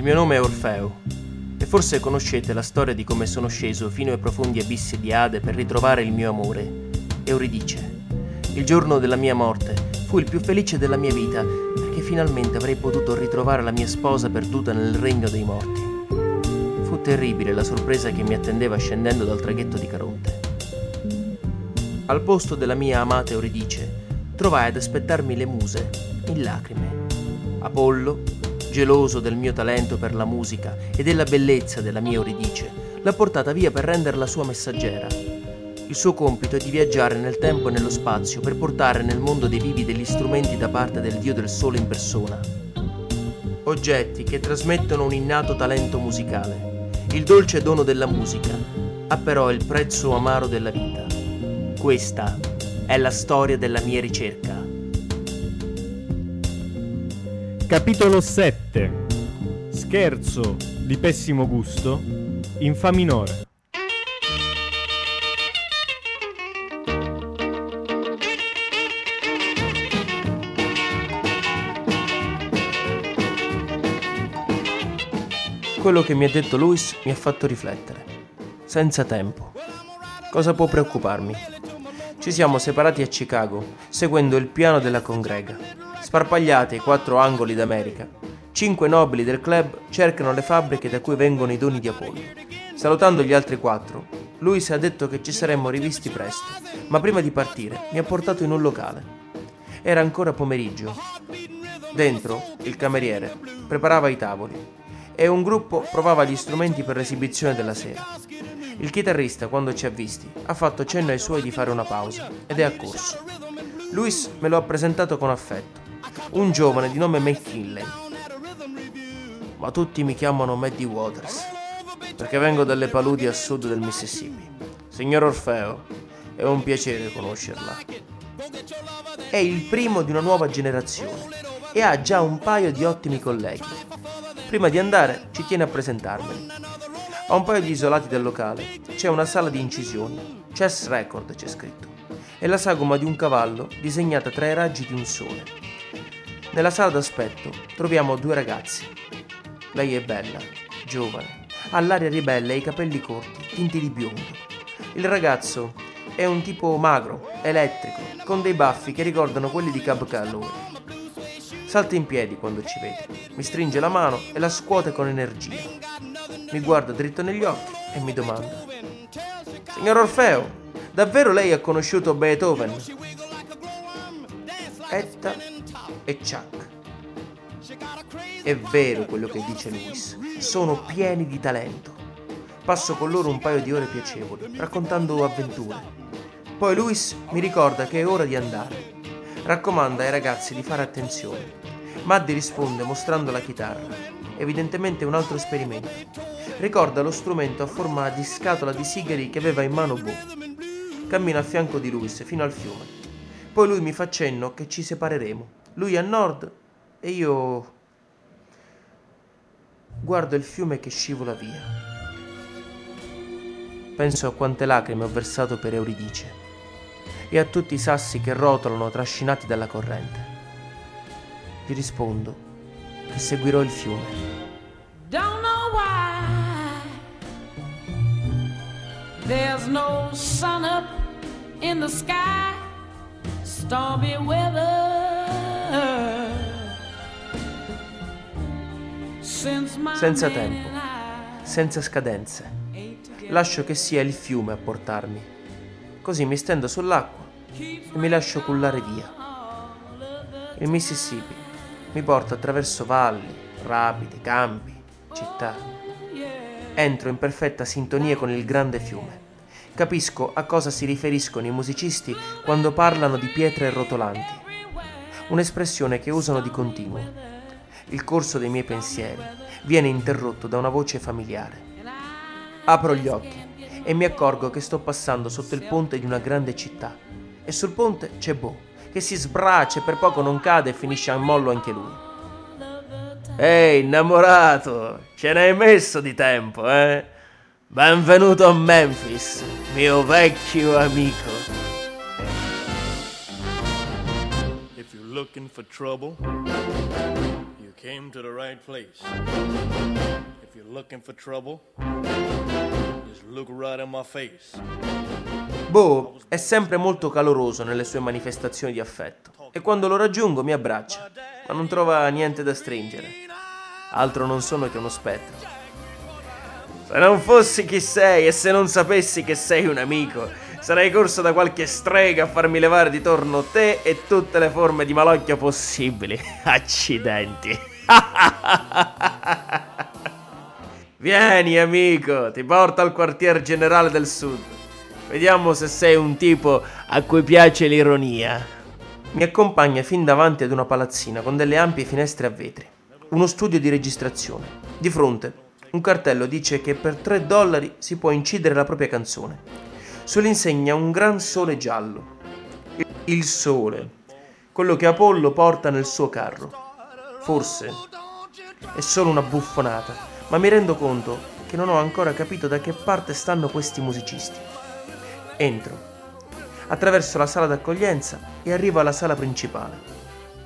Il mio nome è Orfeo e forse conoscete la storia di come sono sceso fino ai profondi abissi di Ade per ritrovare il mio amore, Euridice. Il giorno della mia morte fu il più felice della mia vita perché finalmente avrei potuto ritrovare la mia sposa perduta nel regno dei morti. Fu terribile la sorpresa che mi attendeva scendendo dal traghetto di Caronte. Al posto della mia amata Euridice trovai ad aspettarmi le muse, in lacrime. Apollo, geloso del mio talento per la musica e della bellezza della mia Euridice, l'ha portata via per renderla sua messaggera. Il suo compito è di viaggiare nel tempo e nello spazio per portare nel mondo dei vivi degli strumenti da parte del dio del sole in persona. Oggetti che trasmettono un innato talento musicale. Il dolce dono della musica ha però il prezzo amaro della vita. Questa è la storia della mia ricerca. Capitolo 7 Scherzo di pessimo gusto in Fa minore. Quello che mi ha detto Luis mi ha fatto riflettere. Senza tempo. Cosa può preoccuparmi? Ci siamo separati a Chicago, seguendo il piano della congrega. Sparpagliati ai quattro angoli d'America, cinque nobili del club cercano le fabbriche da cui vengono i doni di Apollo. Salutando gli altri quattro, Luis ha detto che ci saremmo rivisti presto, ma prima di partire mi ha portato in un locale. Era ancora pomeriggio. Dentro, il cameriere preparava i tavoli e un gruppo provava gli strumenti per l'esibizione della sera. Il chitarrista, quando ci ha visti, ha fatto cenno ai suoi di fare una pausa ed è accorso. Luis me lo ha presentato con affetto. Un giovane di nome McKinley. Ma tutti mi chiamano Maddie Waters, perché vengo dalle paludi a sud del Mississippi. Signor Orfeo, è un piacere conoscerla. È il primo di una nuova generazione e ha già un paio di ottimi colleghi. Prima di andare ci tiene a presentarmeli. A un paio di isolati del locale c'è una sala di incisioni, chess record c'è scritto, e la sagoma di un cavallo disegnata tra i raggi di un sole. Nella sala d'aspetto troviamo due ragazzi. Lei è bella, giovane, ha l'aria ribelle e i capelli corti, tinti di biondo. Il ragazzo è un tipo magro, elettrico, con dei baffi che ricordano quelli di Cab Calloway. Salta in piedi quando ci vede, mi stringe la mano e la scuote con energia. Mi guarda dritto negli occhi e mi domanda: Signor Orfeo, davvero lei ha conosciuto Beethoven? Etta e Chuck. È vero quello che dice Luis, sono pieni di talento. Passo con loro un paio di ore piacevoli, raccontando avventure. Poi Luis mi ricorda che è ora di andare. Raccomanda ai ragazzi di fare attenzione. Maddi risponde mostrando la chitarra, evidentemente un altro esperimento. Ricorda lo strumento a forma di scatola di sigari che aveva in mano Bo. Cammino a fianco di Luis fino al fiume. Poi lui mi fa cenno che ci separeremo. Lui a nord e io guardo il fiume che scivola via. Penso a quante lacrime ho versato per Euridice e a tutti i sassi che rotolano trascinati dalla corrente. Gli rispondo che seguirò il fiume. Don't know why There's no sun up in the sky Stormy weather Senza tempo, senza scadenze. Lascio che sia il fiume a portarmi. Così mi stendo sull'acqua e mi lascio cullare via. Il Mississippi mi porta attraverso valli, rapidi, campi, città. Entro in perfetta sintonia con il grande fiume. Capisco a cosa si riferiscono i musicisti quando parlano di pietre rotolanti. Un'espressione che usano di continuo. Il corso dei miei pensieri viene interrotto da una voce familiare. Apro gli occhi e mi accorgo che sto passando sotto il ponte di una grande città. E sul ponte c'è Bo che si sbraccia e per poco non cade e finisce a mollo anche lui. Ehi, innamorato, ce n'hai messo di tempo, eh? Benvenuto a Memphis, mio vecchio amico. If you're looking for trouble, came to the right place. If you're looking for trouble, just look right in my face. Bo è sempre molto caloroso nelle sue manifestazioni di affetto e quando lo raggiungo mi abbraccia, ma non trova niente da stringere. Altro non sono che uno spettro. Se non fossi chi sei e se non sapessi che sei un amico, sarei corso da qualche strega a farmi levare di torno te e tutte le forme di malocchio possibili. Accidenti. Vieni amico, ti porto al quartier generale del sud. Vediamo se sei un tipo a cui piace l'ironia. Mi accompagna fin davanti ad una palazzina con delle ampie finestre a vetri. Uno studio di registrazione. Di fronte, un cartello dice che per 3 dollari si può incidere la propria canzone. Sull'insegna un gran sole giallo. Il sole, quello che Apollo porta nel suo carro. Forse è solo una buffonata, ma mi rendo conto che non ho ancora capito da che parte stanno questi musicisti. Entro, attraverso la sala d'accoglienza e arrivo alla sala principale.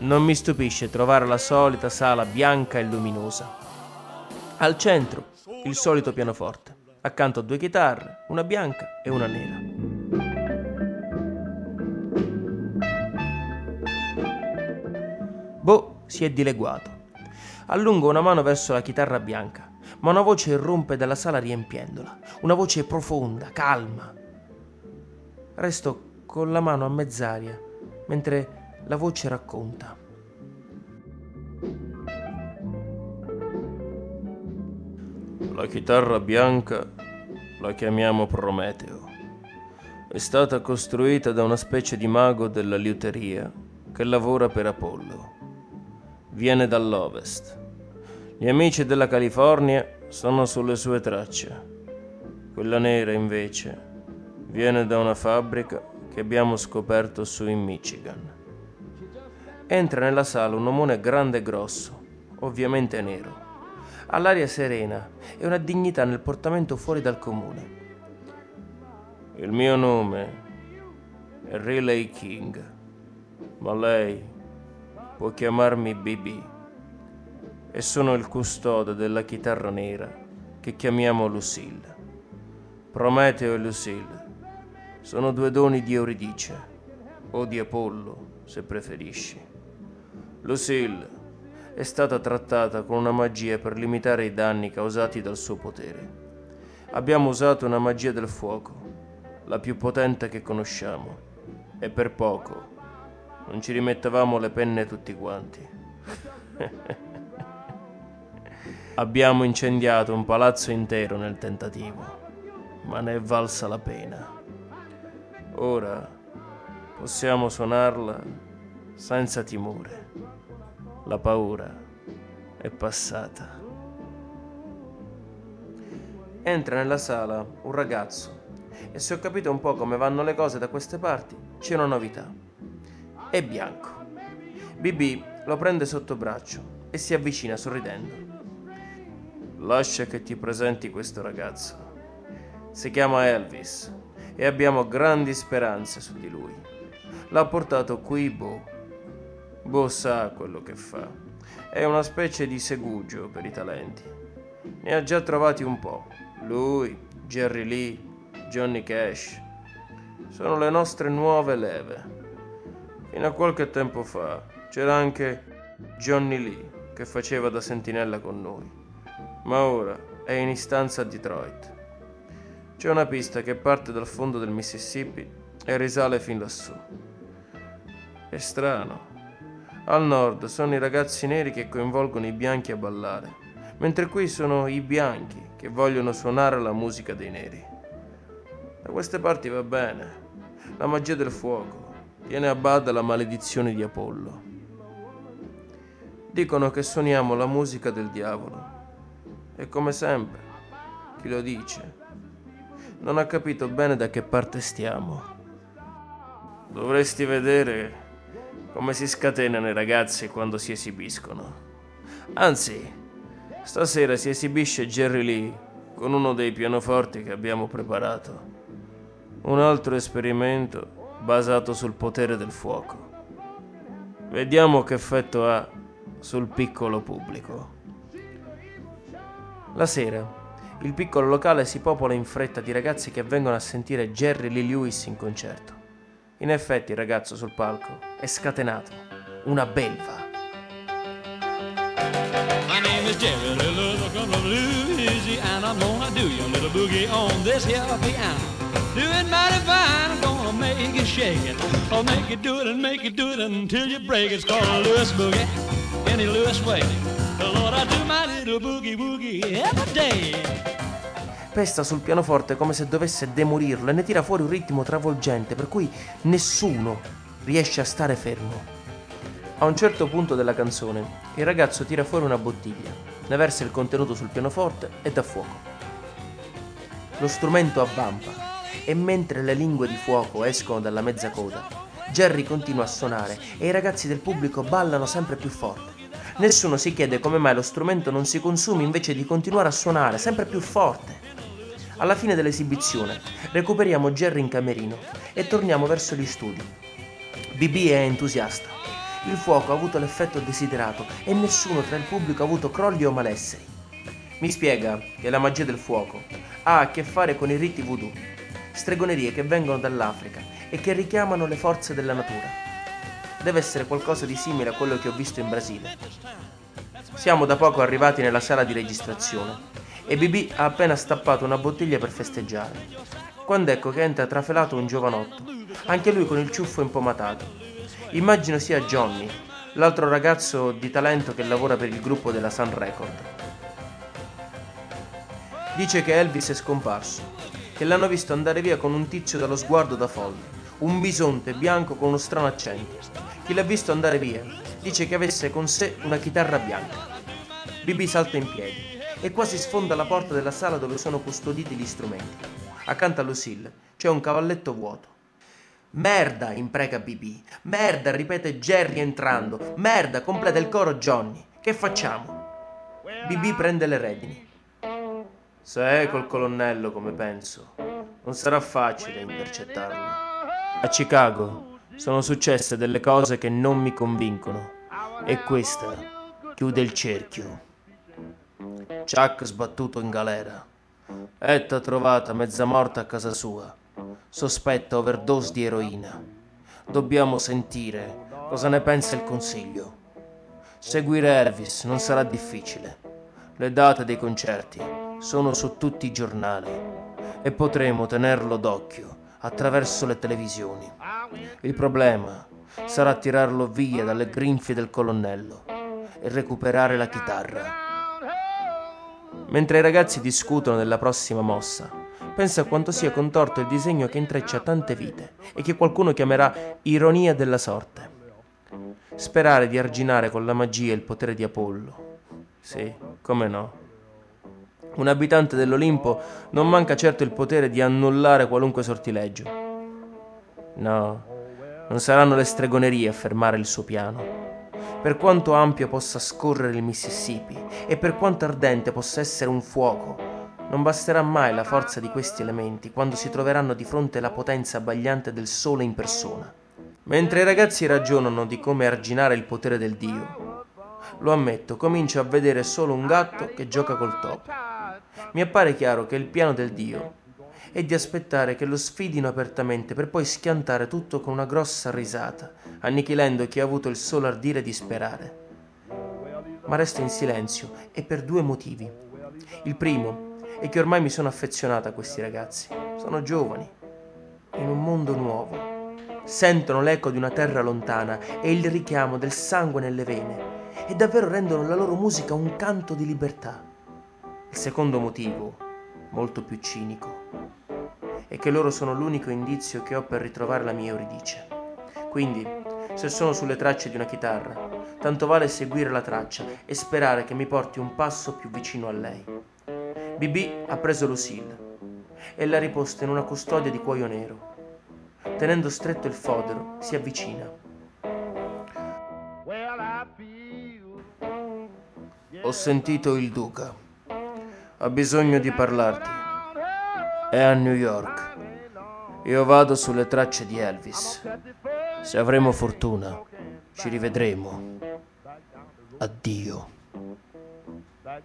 Non mi stupisce trovare la solita sala bianca e luminosa. Al centro, il solito pianoforte, accanto a due chitarre, una bianca e una nera. Boh si è dileguato. Allungo una mano verso la chitarra bianca, ma una voce irrompe dalla sala riempiendola. Una voce profonda, calma. Resto con la mano a mezz'aria, mentre la voce racconta. La chitarra bianca la chiamiamo Prometeo. È stata costruita da una specie di mago della liuteria che lavora per Apollo. Viene dall'ovest. Gli amici della California sono sulle sue tracce. Quella nera, invece, viene da una fabbrica che abbiamo scoperto su in Michigan. Entra nella sala un omone grande e grosso, ovviamente nero ha l'aria serena e una dignità nel portamento fuori dal comune. Il mio nome è Riley King, ma lei può chiamarmi BB e sono il custode della chitarra nera che chiamiamo Lucille. Prometeo e Lucille sono due doni di Euridice o di Apollo, se preferisci. Lucille è stata trattata con una magia per limitare i danni causati dal suo potere. Abbiamo usato una magia del fuoco, la più potente che conosciamo, e per poco non ci rimettevamo le penne tutti quanti. Abbiamo incendiato un palazzo intero nel tentativo, ma ne è valsa la pena. Ora possiamo suonarla senza timore. La paura è passata. Entra nella sala un ragazzo e se ho capito un po' come vanno le cose da queste parti, c'è una novità. È bianco. BB lo prende sotto braccio e si avvicina sorridendo. Lascia che ti presenti questo ragazzo. Si chiama Elvis e abbiamo grandi speranze su di lui. L'ha portato qui Bo Bo sa quello che fa. È una specie di segugio per i talenti. Ne ha già trovati un po'. Lui, Jerry Lee, Johnny Cash. Sono le nostre nuove leve. Fino a qualche tempo fa c'era anche Johnny Lee che faceva da sentinella con noi. Ma ora è in istanza a Detroit. C'è una pista che parte dal fondo del Mississippi e risale fin lassù. È strano, al nord sono i ragazzi neri che coinvolgono i bianchi a ballare, mentre qui sono i bianchi che vogliono suonare la musica dei neri. Da queste parti va bene. La magia del fuoco tiene a bada la maledizione di Apollo. Dicono che suoniamo la musica del diavolo. E come sempre, chi lo dice non ha capito bene da che parte stiamo. Dovresti vedere come si scatenano i ragazzi quando si esibiscono. Anzi, stasera si esibisce Jerry Lee con uno dei pianoforti che abbiamo preparato. Un altro esperimento basato sul potere del fuoco. Vediamo che effetto ha sul piccolo pubblico. La sera, il piccolo locale si popola in fretta di ragazzi che vengono a sentire Jerry Lee Lewis in concerto. In effetti il ragazzo sul palco è scatenato, una belva. My name is Jerry Lee Lewis from Louisiana. I'm gonna do your little boogie on this piano. Do it mighty fine, I'm gonna make you shake it. I'll make you do it and make you do it until you break it. It's called a Lewis boogie, any Lewis way. Lord, I do my little boogie woogie every day. Pesta sul pianoforte come se dovesse demorirlo e ne tira fuori un ritmo travolgente per cui nessuno riesce a stare fermo. A un certo punto della canzone, il ragazzo tira fuori una bottiglia, ne versa il contenuto sul pianoforte e dà fuoco. Lo strumento avvampa e mentre le lingue di fuoco escono dalla mezza coda, Jerry continua a suonare e i ragazzi del pubblico ballano sempre più forte. Nessuno si chiede come mai lo strumento non si consumi invece di continuare a suonare sempre più forte. Alla fine dell'esibizione recuperiamo Jerry in camerino e torniamo verso gli studi. BB è entusiasta. Il fuoco ha avuto l'effetto desiderato e nessuno tra il pubblico ha avuto crolli o malesseri. Mi spiega che la magia del fuoco ha a che fare con i riti voodoo stregonerie che vengono dall'Africa e che richiamano le forze della natura. Deve essere qualcosa di simile a quello che ho visto in Brasile. Siamo da poco arrivati nella sala di registrazione e BB ha appena stappato una bottiglia per festeggiare. Quando ecco che entra trafelato un giovanotto, anche lui con il ciuffo impomatato. Immagino sia Johnny, l'altro ragazzo di talento che lavora per il gruppo della Sun Record. Dice che Elvis è scomparso che l'hanno visto andare via con un tizio dallo sguardo da folle, un bisonte bianco con uno strano accento. Chi l'ha visto andare via dice che avesse con sé una chitarra bianca. Bibi salta in piedi e quasi sfonda la porta della sala dove sono custoditi gli strumenti. Accanto a Lucille c'è un cavalletto vuoto. Merda, impreca Bibi. Merda, ripete Jerry entrando. Merda, completa il coro Johnny. Che facciamo? Bibi prende le redini. Se è col colonnello come penso, non sarà facile intercettarlo. A Chicago sono successe delle cose che non mi convincono e questa chiude il cerchio. Chuck sbattuto in galera. Etta trovata mezza morta a casa sua. Sospetta overdose di eroina. Dobbiamo sentire cosa ne pensa il consiglio. Seguire Elvis non sarà difficile. Le date dei concerti sono su tutti i giornali e potremo tenerlo d'occhio attraverso le televisioni. Il problema sarà tirarlo via dalle grinfie del colonnello e recuperare la chitarra. Mentre i ragazzi discutono della prossima mossa, pensa a quanto sia contorto il disegno che intreccia tante vite e che qualcuno chiamerà ironia della sorte. Sperare di arginare con la magia il potere di Apollo. Sì, come no. Un abitante dell'Olimpo non manca certo il potere di annullare qualunque sortileggio. No, non saranno le stregonerie a fermare il suo piano. Per quanto ampio possa scorrere il Mississippi e per quanto ardente possa essere un fuoco, non basterà mai la forza di questi elementi quando si troveranno di fronte alla potenza abbagliante del sole in persona. Mentre i ragazzi ragionano di come arginare il potere del Dio, lo ammetto, comincio a vedere solo un gatto che gioca col topo mi appare chiaro che il piano del Dio è di aspettare che lo sfidino apertamente per poi schiantare tutto con una grossa risata, annichilendo chi ha avuto il solo ardire di sperare. Ma resto in silenzio e per due motivi. Il primo è che ormai mi sono affezionata a questi ragazzi. Sono giovani, in un mondo nuovo. Sentono l'eco di una terra lontana e il richiamo del sangue nelle vene e davvero rendono la loro musica un canto di libertà. Il secondo motivo, molto più cinico, è che loro sono l'unico indizio che ho per ritrovare la mia Euridice. Quindi, se sono sulle tracce di una chitarra, tanto vale seguire la traccia e sperare che mi porti un passo più vicino a lei. BB ha preso Lucille e l'ha riposta in una custodia di cuoio nero. Tenendo stretto il fodero, si avvicina. Ho sentito il duca ha bisogno di parlarti. È a New York. Io vado sulle tracce di Elvis. Se avremo fortuna, ci rivedremo. addio. Back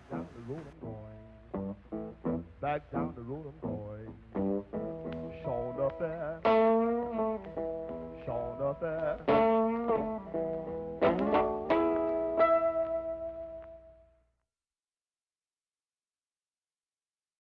down the road going. Showing up there.